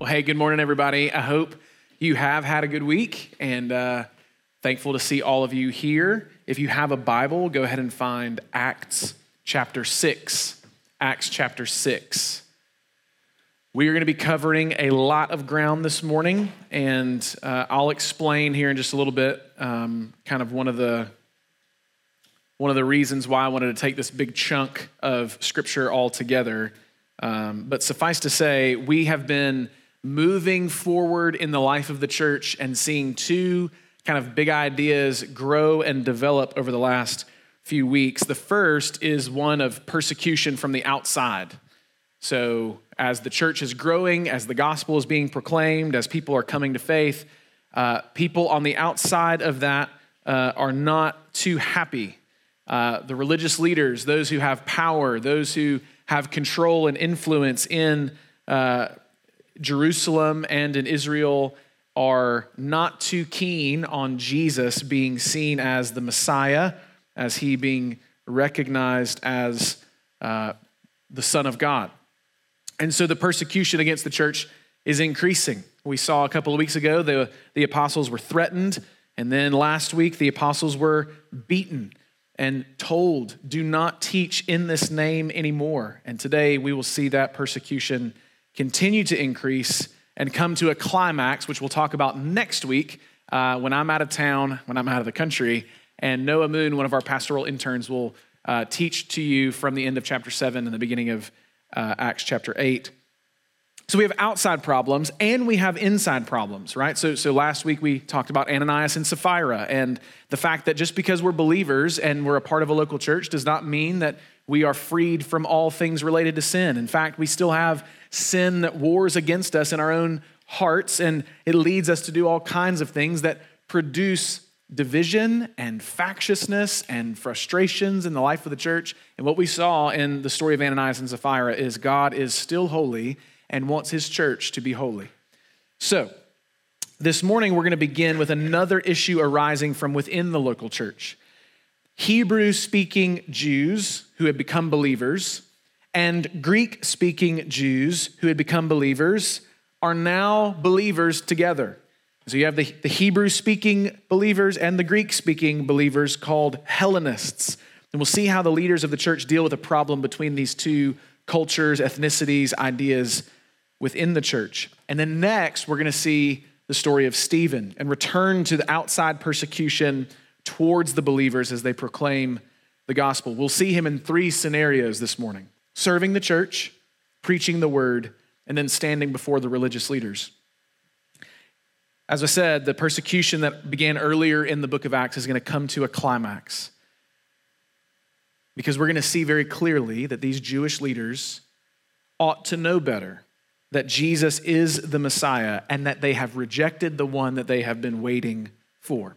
Well, hey, good morning, everybody. I hope you have had a good week and uh, thankful to see all of you here. If you have a Bible, go ahead and find Acts chapter 6. Acts chapter 6. We are going to be covering a lot of ground this morning, and uh, I'll explain here in just a little bit um, kind of one of the one of the reasons why I wanted to take this big chunk of scripture all together. Um, but suffice to say, we have been moving forward in the life of the church and seeing two kind of big ideas grow and develop over the last few weeks. The first is one of persecution from the outside. So, as the church is growing, as the gospel is being proclaimed, as people are coming to faith, uh, people on the outside of that uh, are not too happy. Uh, the religious leaders, those who have power, those who have control and influence in uh, Jerusalem and in Israel are not too keen on Jesus being seen as the Messiah, as he being recognized as uh, the Son of God. And so the persecution against the church is increasing. We saw a couple of weeks ago the, the apostles were threatened, and then last week the apostles were beaten and told, Do not teach in this name anymore. And today we will see that persecution continue to increase and come to a climax, which we'll talk about next week uh, when I'm out of town, when I'm out of the country. And Noah Moon, one of our pastoral interns, will uh, teach to you from the end of chapter 7 and the beginning of uh, Acts chapter 8. So we have outside problems and we have inside problems, right? So, so last week we talked about Ananias and Sapphira and the fact that just because we're believers and we're a part of a local church does not mean that we are freed from all things related to sin. In fact, we still have sin that wars against us in our own hearts, and it leads us to do all kinds of things that produce division and factiousness and frustrations in the life of the church. And what we saw in the story of Ananias and Sapphira is God is still holy and wants his church to be holy. So, this morning we're going to begin with another issue arising from within the local church. Hebrew speaking Jews who had become believers and Greek speaking Jews who had become believers are now believers together. So you have the, the Hebrew speaking believers and the Greek speaking believers called Hellenists. And we'll see how the leaders of the church deal with a problem between these two cultures, ethnicities, ideas within the church. And then next, we're going to see the story of Stephen and return to the outside persecution towards the believers as they proclaim the gospel. We'll see him in three scenarios this morning serving the church, preaching the word, and then standing before the religious leaders. As I said, the persecution that began earlier in the book of Acts is going to come to a climax. Because we're going to see very clearly that these Jewish leaders ought to know better that Jesus is the Messiah and that they have rejected the one that they have been waiting for.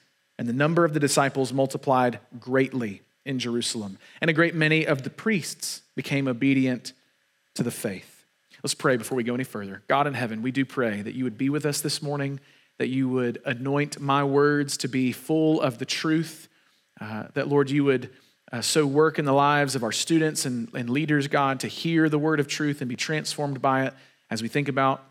and the number of the disciples multiplied greatly in Jerusalem. And a great many of the priests became obedient to the faith. Let's pray before we go any further. God in heaven, we do pray that you would be with us this morning, that you would anoint my words to be full of the truth, uh, that, Lord, you would uh, so work in the lives of our students and, and leaders, God, to hear the word of truth and be transformed by it as we think about,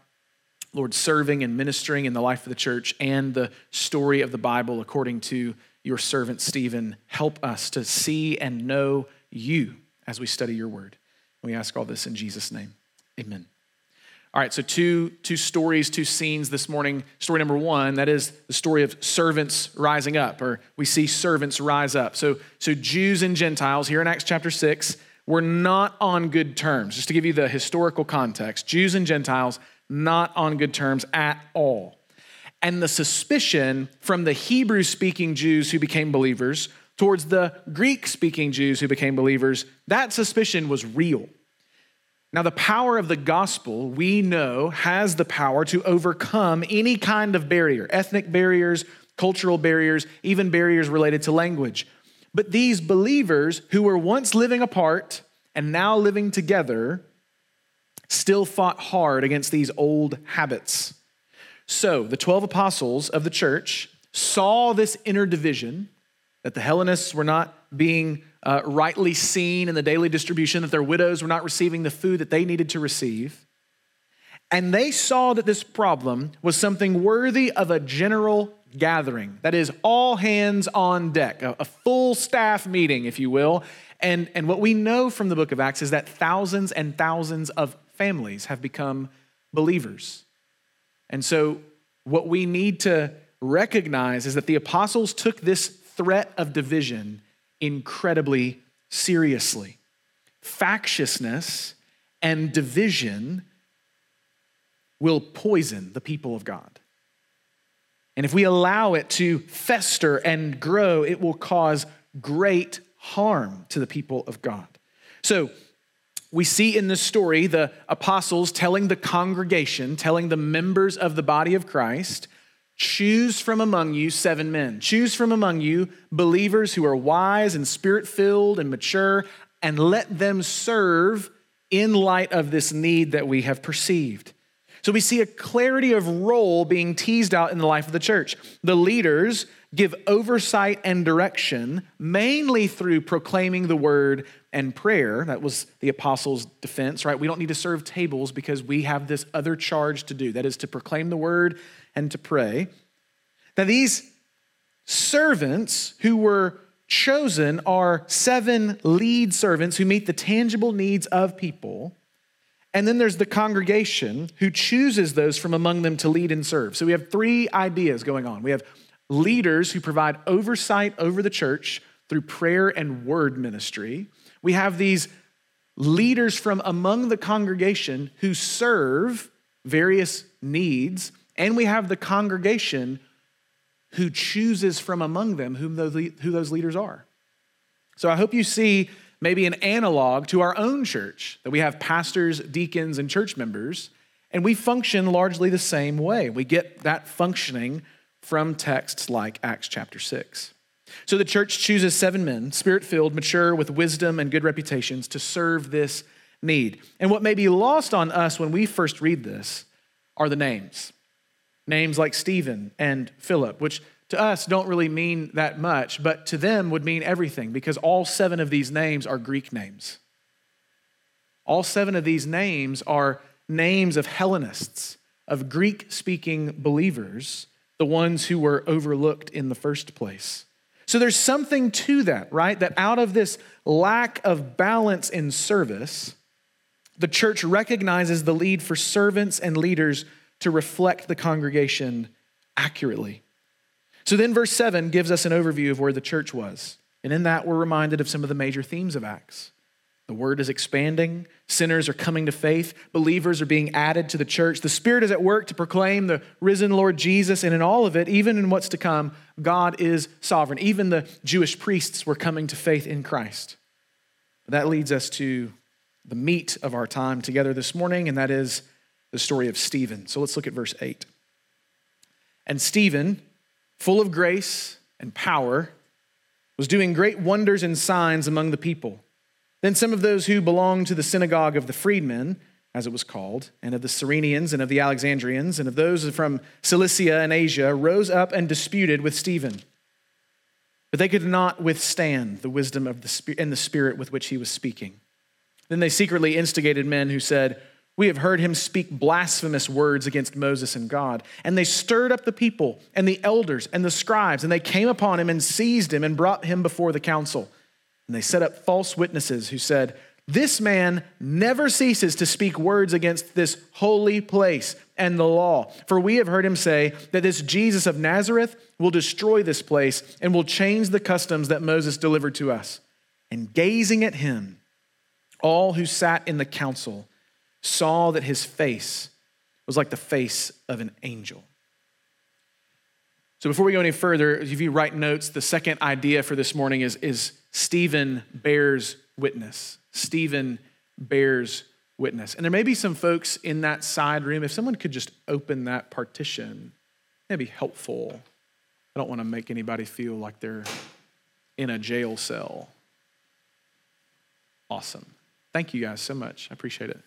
Lord, serving and ministering in the life of the church and the story of the Bible according to your servant Stephen. Help us to see and know you as we study your word. We ask all this in Jesus' name. Amen. All right, so two, two stories, two scenes this morning. Story number one, that is the story of servants rising up, or we see servants rise up. So, so Jews and Gentiles here in Acts chapter 6 were not on good terms. Just to give you the historical context, Jews and Gentiles not on good terms at all. And the suspicion from the Hebrew speaking Jews who became believers towards the Greek speaking Jews who became believers, that suspicion was real. Now, the power of the gospel, we know, has the power to overcome any kind of barrier ethnic barriers, cultural barriers, even barriers related to language. But these believers who were once living apart and now living together still fought hard against these old habits. So, the 12 apostles of the church saw this inner division that the Hellenists were not being uh, rightly seen in the daily distribution, that their widows were not receiving the food that they needed to receive. And they saw that this problem was something worthy of a general gathering. That is, all hands on deck, a, a full staff meeting, if you will. And, and what we know from the book of Acts is that thousands and thousands of families have become believers. And so, what we need to recognize is that the apostles took this threat of division incredibly seriously. Factiousness and division will poison the people of God. And if we allow it to fester and grow, it will cause great harm to the people of God. So, we see in this story the apostles telling the congregation, telling the members of the body of Christ, Choose from among you seven men. Choose from among you believers who are wise and spirit filled and mature, and let them serve in light of this need that we have perceived. So we see a clarity of role being teased out in the life of the church. The leaders give oversight and direction mainly through proclaiming the word and prayer. That was the apostles' defense, right? We don't need to serve tables because we have this other charge to do that is to proclaim the word and to pray. Now, these servants who were chosen are seven lead servants who meet the tangible needs of people. And then there's the congregation who chooses those from among them to lead and serve. So we have three ideas going on. We have leaders who provide oversight over the church through prayer and word ministry. We have these leaders from among the congregation who serve various needs. And we have the congregation who chooses from among them who those leaders are. So I hope you see maybe an analog to our own church that we have pastors, deacons, and church members, and we function largely the same way. We get that functioning from texts like Acts chapter 6. So the church chooses seven men, spirit filled, mature, with wisdom and good reputations, to serve this need. And what may be lost on us when we first read this are the names names like Stephen and Philip, which to us don't really mean that much, but to them would mean everything because all seven of these names are Greek names. All seven of these names are names of Hellenists, of Greek speaking believers, the ones who were overlooked in the first place. So there's something to that, right? That out of this lack of balance in service, the church recognizes the need for servants and leaders to reflect the congregation accurately. So then, verse 7 gives us an overview of where the church was. And in that, we're reminded of some of the major themes of Acts. The word is expanding, sinners are coming to faith, believers are being added to the church. The Spirit is at work to proclaim the risen Lord Jesus, and in all of it, even in what's to come, God is sovereign. Even the Jewish priests were coming to faith in Christ. That leads us to the meat of our time together this morning, and that is the story of Stephen. So let's look at verse 8. And Stephen, full of grace and power, was doing great wonders and signs among the people. Then some of those who belonged to the synagogue of the freedmen, as it was called, and of the Cyrenians and of the Alexandrians and of those from Cilicia and Asia rose up and disputed with Stephen. But they could not withstand the wisdom of the and the spirit with which he was speaking. Then they secretly instigated men who said, we have heard him speak blasphemous words against Moses and God. And they stirred up the people and the elders and the scribes, and they came upon him and seized him and brought him before the council. And they set up false witnesses who said, This man never ceases to speak words against this holy place and the law. For we have heard him say that this Jesus of Nazareth will destroy this place and will change the customs that Moses delivered to us. And gazing at him, all who sat in the council saw that his face was like the face of an angel. So before we go any further, if you write notes, the second idea for this morning is, is Stephen bears witness. Stephen bears witness. And there may be some folks in that side room. If someone could just open that partition, that'd be helpful. I don't want to make anybody feel like they're in a jail cell. Awesome. Thank you guys so much. I appreciate it.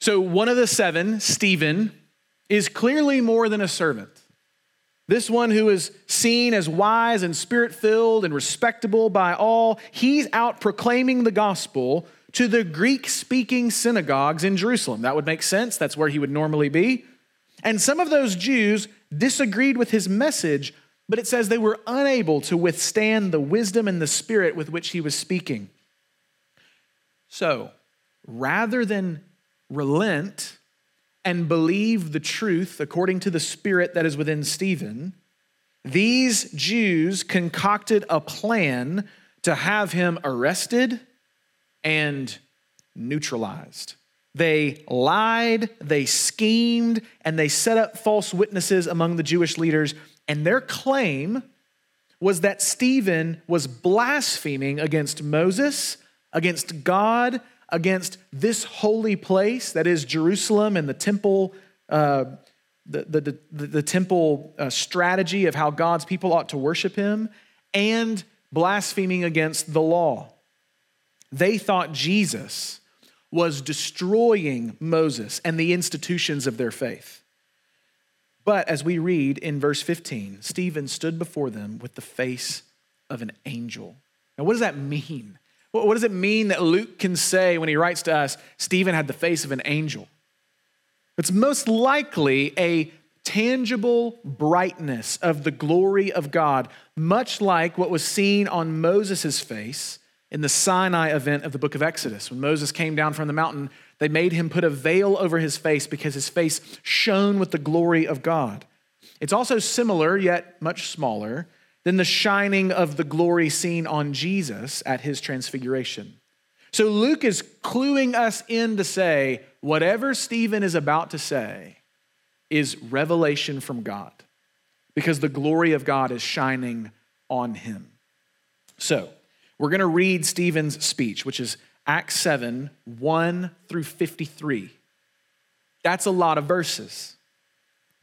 So, one of the seven, Stephen, is clearly more than a servant. This one who is seen as wise and spirit filled and respectable by all, he's out proclaiming the gospel to the Greek speaking synagogues in Jerusalem. That would make sense. That's where he would normally be. And some of those Jews disagreed with his message, but it says they were unable to withstand the wisdom and the spirit with which he was speaking. So, rather than relent and believe the truth according to the spirit that is within Stephen, these Jews concocted a plan to have him arrested and neutralized. They lied, they schemed, and they set up false witnesses among the Jewish leaders. And their claim was that Stephen was blaspheming against Moses, against God, against this holy place that is Jerusalem and the temple, uh, the, the, the, the, temple uh, strategy of how God's people ought to worship him, and blaspheming against the law. They thought Jesus was destroying Moses and the institutions of their faith. But as we read in verse 15, Stephen stood before them with the face of an angel. Now, what does that mean? What does it mean that Luke can say when he writes to us, Stephen had the face of an angel? It's most likely a tangible brightness of the glory of God, much like what was seen on Moses' face in the Sinai event of the book of Exodus. When Moses came down from the mountain, they made him put a veil over his face because his face shone with the glory of God. It's also similar, yet much smaller, than the shining of the glory seen on Jesus at his transfiguration. So Luke is cluing us in to say whatever Stephen is about to say is revelation from God because the glory of God is shining on him. So we're going to read Stephen's speech, which is Acts 7 1 through 53. That's a lot of verses.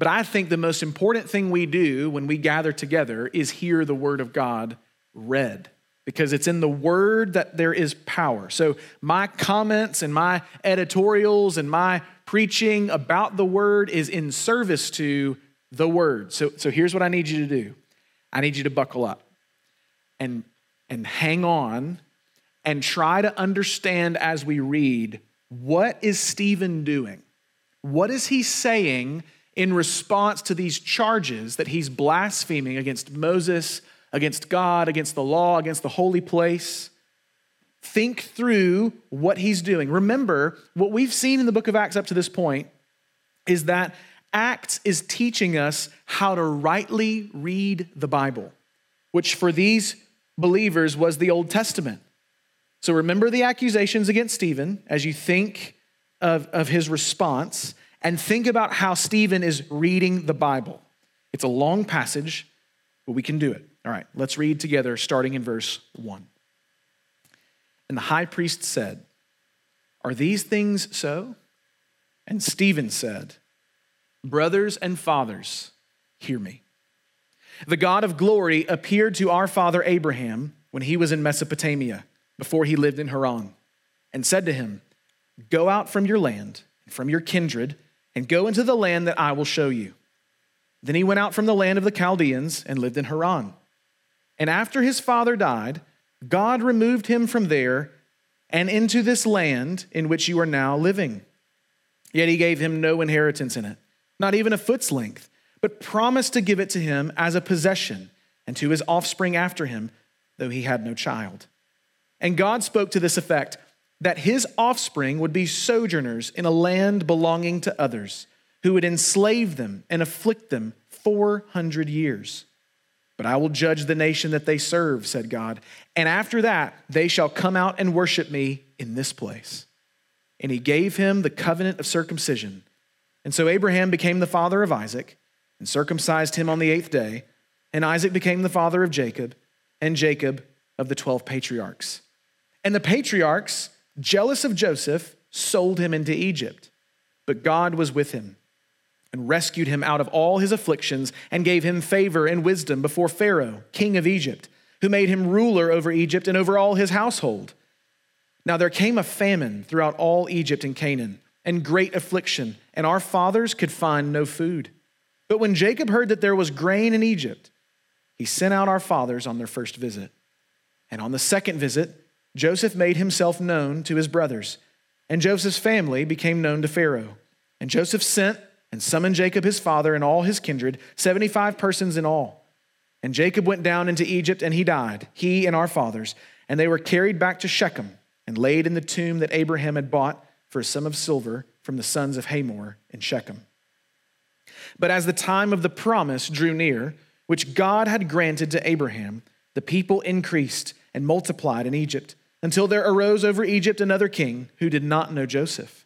But I think the most important thing we do when we gather together is hear the word of God read because it's in the word that there is power. So, my comments and my editorials and my preaching about the word is in service to the word. So, so here's what I need you to do I need you to buckle up and, and hang on and try to understand as we read what is Stephen doing? What is he saying in response to these charges that he's blaspheming against Moses, against God, against the law, against the holy place. Think through what he's doing. Remember, what we've seen in the book of Acts up to this point is that Acts is teaching us how to rightly read the Bible, which for these believers was the Old Testament. So remember the accusations against Stephen as you think of, of his response and think about how Stephen is reading the Bible. It's a long passage, but we can do it. All right, let's read together, starting in verse 1. And the high priest said, Are these things so? And Stephen said, Brothers and fathers, hear me. The God of glory appeared to our father Abraham when he was in Mesopotamia, before he lived in Haran, and said to him, Go out from your land, and from your kindred, and go into the land that I will show you. Then he went out from the land of the Chaldeans and lived in Haran. And after his father died, God removed him from there and into this land in which you are now living. Yet he gave him no inheritance in it, not even a foot's length, but promised to give it to him as a possession and to his offspring after him, though he had no child. And God spoke to this effect that his offspring would be sojourners in a land belonging to others, who would enslave them and afflict them 400 years. But I will judge the nation that they serve, said God, and after that they shall come out and worship me in this place. And he gave him the covenant of circumcision. And so Abraham became the father of Isaac and circumcised him on the eighth day. And Isaac became the father of Jacob, and Jacob of the 12 patriarchs. And the patriarchs, jealous of Joseph, sold him into Egypt. But God was with him and rescued him out of all his afflictions and gave him favor and wisdom before Pharaoh, king of Egypt, who made him ruler over Egypt and over all his household. Now there came a famine throughout all Egypt and Canaan, and great affliction, and our fathers could find no food. But when Jacob heard that there was grain in Egypt, he sent out our fathers on their first visit. And on the second visit, Joseph made himself known to his brothers, and Joseph's family became known to Pharaoh. And Joseph sent and summoned Jacob his father and all his kindred, 75 persons in all. And Jacob went down into Egypt, and he died, he and our fathers. And they were carried back to Shechem and laid in the tomb that Abraham had bought for a sum of silver from the sons of Hamor in Shechem. But as the time of the promise drew near, which God had granted to Abraham, the people increased and multiplied in Egypt until there arose over Egypt another king who did not know Joseph.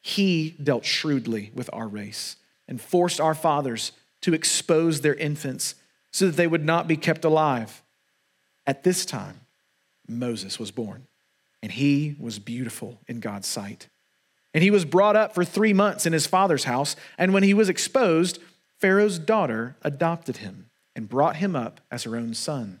He dealt shrewdly with our race and forced our fathers to expose their infants so that they would not be kept alive. At this time, Moses was born, and he was beautiful in God's sight. And he was brought up for three months in his father's house, and when he was exposed, Pharaoh's daughter adopted him and brought him up as her own son.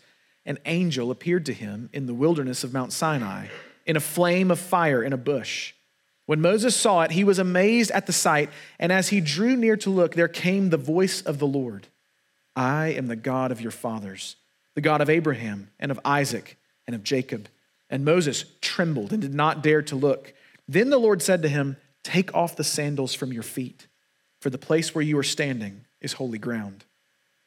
an angel appeared to him in the wilderness of Mount Sinai in a flame of fire in a bush. When Moses saw it, he was amazed at the sight, and as he drew near to look, there came the voice of the Lord I am the God of your fathers, the God of Abraham and of Isaac and of Jacob. And Moses trembled and did not dare to look. Then the Lord said to him, Take off the sandals from your feet, for the place where you are standing is holy ground.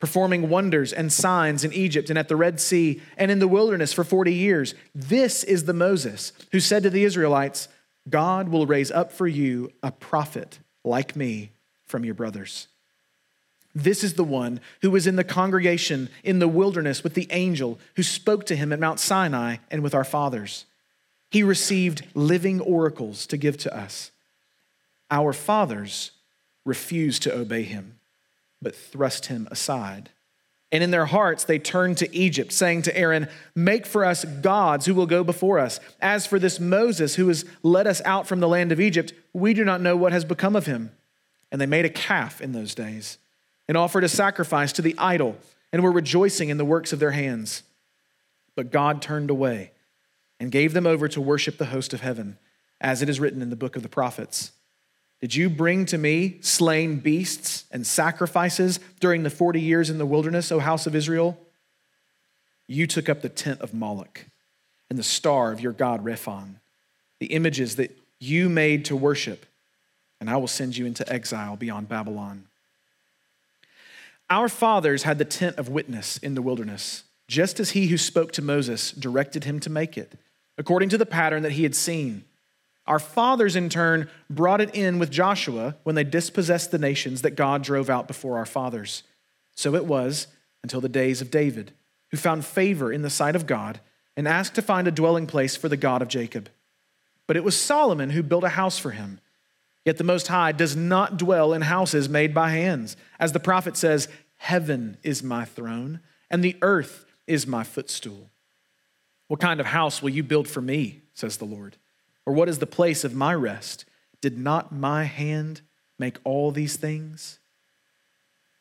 performing wonders and signs in Egypt and at the Red Sea and in the wilderness for 40 years. This is the Moses who said to the Israelites, God will raise up for you a prophet like me from your brothers. This is the one who was in the congregation in the wilderness with the angel who spoke to him at Mount Sinai and with our fathers. He received living oracles to give to us. Our fathers refused to obey him but thrust him aside. And in their hearts, they turned to Egypt, saying to Aaron, Make for us gods who will go before us. As for this Moses who has led us out from the land of Egypt, we do not know what has become of him. And they made a calf in those days and offered a sacrifice to the idol and were rejoicing in the works of their hands. But God turned away and gave them over to worship the host of heaven, as it is written in the book of the prophets. Did you bring to me slain beasts and sacrifices during the 40 years in the wilderness, O house of Israel? You took up the tent of Moloch and the star of your god Rephan, the images that you made to worship, and I will send you into exile beyond Babylon. Our fathers had the tent of witness in the wilderness, just as he who spoke to Moses directed him to make it, according to the pattern that he had seen. Our fathers, in turn, brought it in with Joshua when they dispossessed the nations that God drove out before our fathers. So it was until the days of David, who found favor in the sight of God and asked to find a dwelling place for the God of Jacob. But it was Solomon who built a house for him. Yet the Most High does not dwell in houses made by hands. As the prophet says, Heaven is my throne, and the earth is my footstool. What kind of house will you build for me, says the Lord? Or what is the place of my rest? Did not my hand make all these things?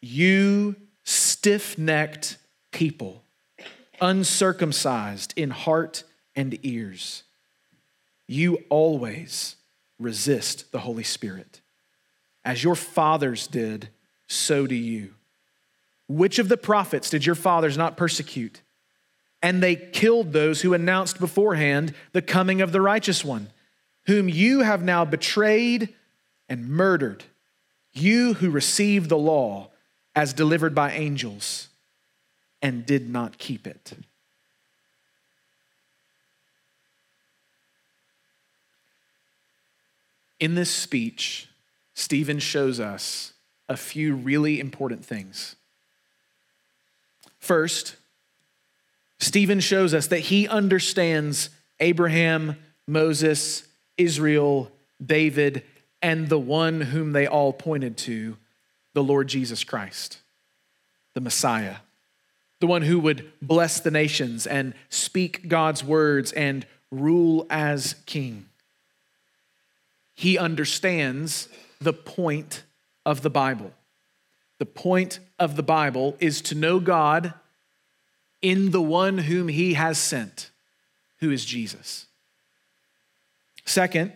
You stiff necked people, uncircumcised in heart and ears, you always resist the Holy Spirit. As your fathers did, so do you. Which of the prophets did your fathers not persecute? And they killed those who announced beforehand the coming of the righteous one, whom you have now betrayed and murdered, you who received the law as delivered by angels and did not keep it. In this speech, Stephen shows us a few really important things. First, Stephen shows us that he understands Abraham, Moses, Israel, David, and the one whom they all pointed to, the Lord Jesus Christ, the Messiah, the one who would bless the nations and speak God's words and rule as king he understands the point of the Bible. The point of the Bible is to know God in the one whom he has sent, who is Jesus. Second,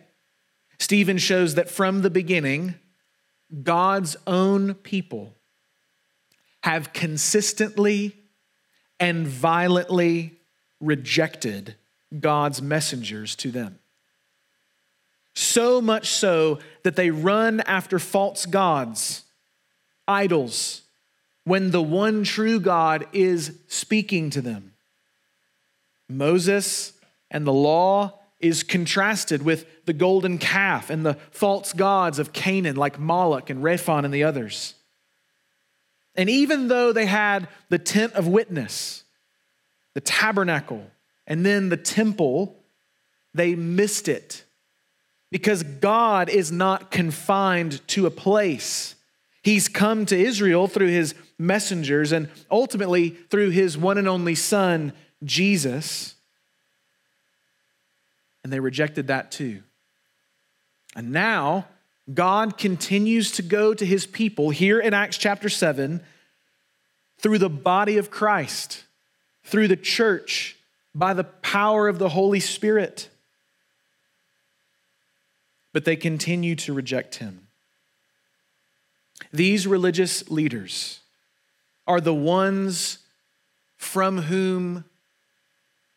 Stephen shows that from the beginning, God's own people have consistently and violently rejected God's messengers to them. So much so that they run after false gods, idols, when the one true God is speaking to them. Moses and the law is contrasted with the golden calf and the false gods of Canaan, like Moloch and Rephan and the others. And even though they had the tent of witness, the tabernacle, and then the temple, they missed it because God is not confined to a place. He's come to Israel through his messengers and ultimately through his one and only Son, Jesus. And they rejected that too. And now, God continues to go to his people here in Acts chapter 7 through the body of Christ, through the church, by the power of the Holy Spirit but they continue to reject him. These religious leaders are the ones from whom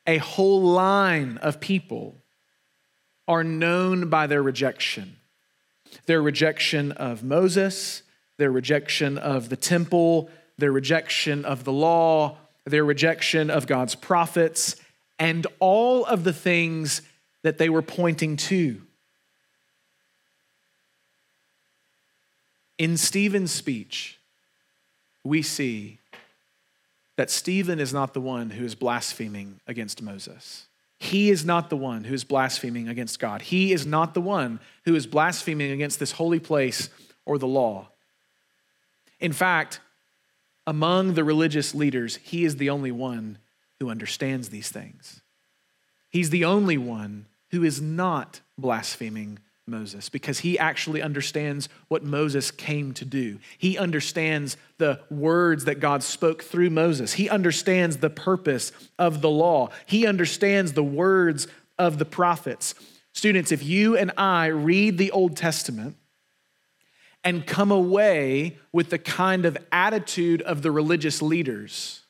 a whole line of people are known by their rejection. Their rejection of Moses, their rejection of the temple, their rejection of the law, their rejection of God's prophets, and all of the things that they were pointing to. In Stephen's speech, we see that Stephen is not the one who is blaspheming against Moses. He is not the one who is blaspheming against God. He is not the one who is blaspheming against this holy place or the law. In fact, among the religious leaders, he is the only one who understands these things. He's the only one who is not blaspheming Moses because he actually understands what Moses came to do. He understands the words that God spoke through Moses. He understands the purpose of the law. He understands the words of the prophets. Students, if you and I read the Old Testament and come away with the kind of attitude of the religious leaders,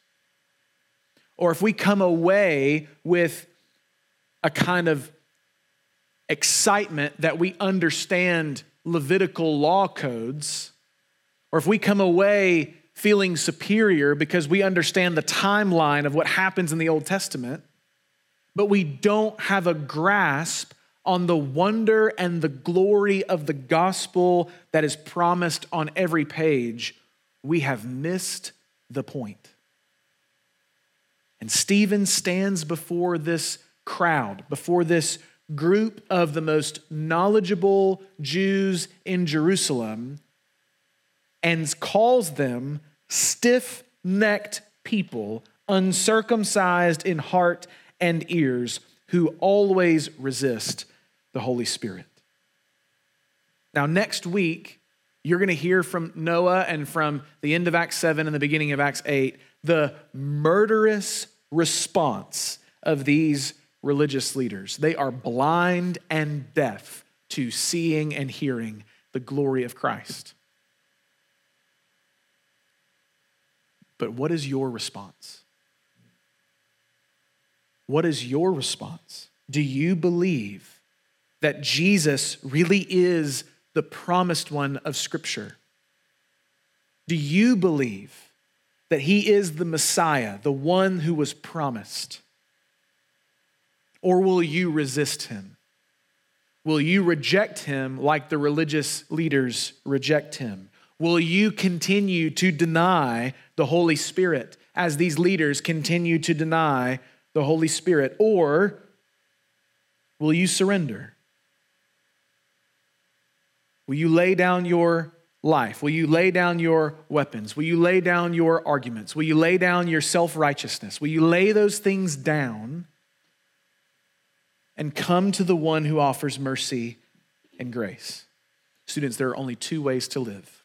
or if we come away with a kind of excitement that we understand Levitical law codes, or if we come away feeling superior because we understand the timeline of what happens in the Old Testament, but we don't have a grasp on the wonder and the glory of the gospel that is promised on every page, we have missed the point. And Stephen stands before this crowd, before this group of the most knowledgeable Jews in Jerusalem, and calls them stiff necked people, uncircumcised in heart and ears, who always resist the Holy Spirit. Now, next week, you're going to hear from Noah and from the end of Acts 7 and the beginning of Acts 8 the murderous response of these religious leaders. They are blind and deaf to seeing and hearing the glory of Christ. But what is your response? What is your response? Do you believe that Jesus really is the promised one of Scripture? Do you believe that he is the Messiah, the one who was promised? Or will you resist him? Will you reject him like the religious leaders reject him? Will you continue to deny the Holy Spirit as these leaders continue to deny the Holy Spirit? Or will you surrender? Will you lay down your life? Will you lay down your weapons? Will you lay down your arguments? Will you lay down your self righteousness? Will you lay those things down and come to the one who offers mercy and grace? Students, there are only two ways to live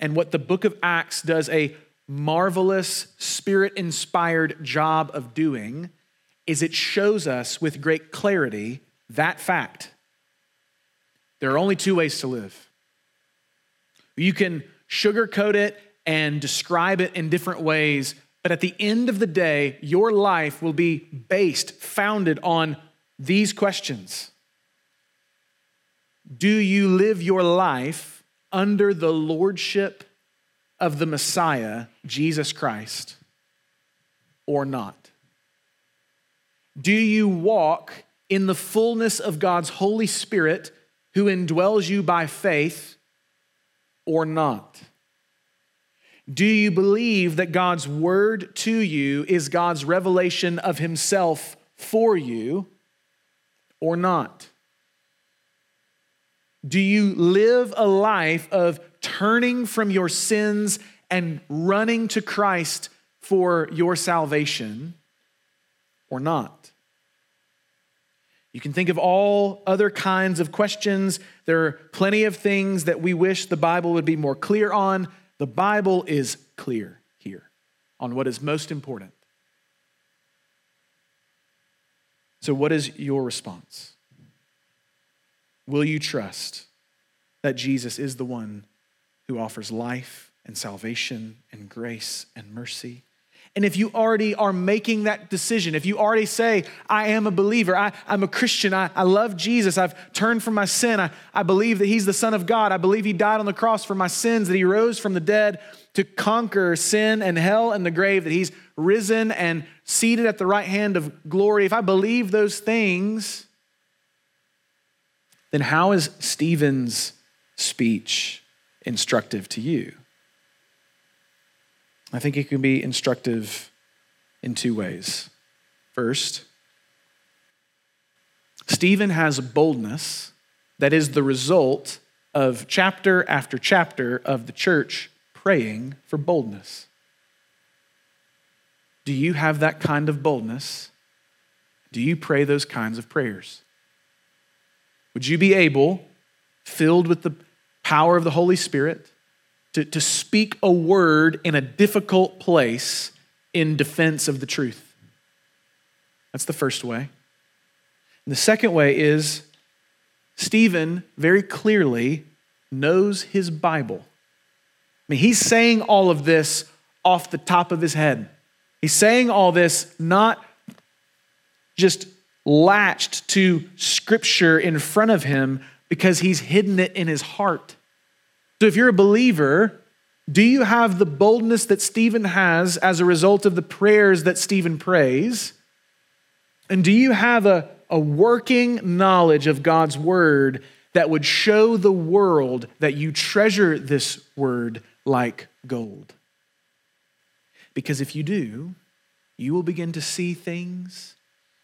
and what the book of Acts does a marvelous, spirit inspired job of doing is it shows us with great clarity that fact. There are only two ways to live. You can sugarcoat it and describe it in different ways, but at the end of the day, your life will be based, founded on these questions Do you live your life? under the lordship of the Messiah, Jesus Christ, or not? Do you walk in the fullness of God's Holy Spirit who indwells you by faith or not? Do you believe that God's word to you is God's revelation of himself for you or not? Do you live a life of turning from your sins and running to Christ for your salvation or not? You can think of all other kinds of questions. There are plenty of things that we wish the Bible would be more clear on. The Bible is clear here on what is most important. So, what is your response? Will you trust that Jesus is the one who offers life and salvation and grace and mercy? And if you already are making that decision, if you already say, I am a believer, I, am a Christian, I, I love Jesus, I've turned from my sin, I, I believe that He's the Son of God, I believe He died on the cross for my sins, that He rose from the dead to conquer sin and hell and the grave, that He's risen and seated at the right hand of glory. If I believe those things, then how is Stephen's speech instructive to you? I think it can be instructive in two ways. First, Stephen has boldness that is the result of chapter after chapter of the church praying for boldness. Do you have that kind of boldness? Do you pray those kinds of prayers? Would you be able, filled with the power of the Holy Spirit, to, to speak a word in a difficult place in defense of the truth? That's the first way. And the second way is Stephen very clearly knows his Bible. I mean, he's saying all of this off the top of his head. He's saying all this not just latched to scripture in front of him because he's hidden it in his heart. So if you're a believer, Do you have the boldness that Stephen has as a result of the prayers that Stephen prays? And do you have a, a working knowledge of God's word that would show the world that you treasure this word like gold? Because if you do, you will begin to see things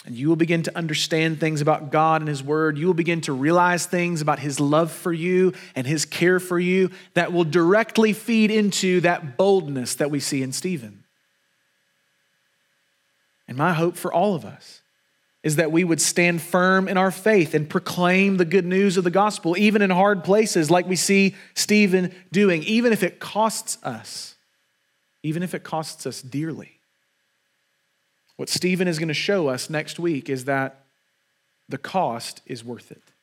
and you will begin to understand things about God and His Word. You will begin to realize things about His love for you and His care for you that will directly feed into that boldness that we see in Stephen. And my hope for all of us is that we would stand firm in our faith and proclaim the good news of the gospel, even in hard places, like we see Stephen doing, even if it costs us, even if it costs us dearly. What Stephen is going to show us next week is that the cost is worth it.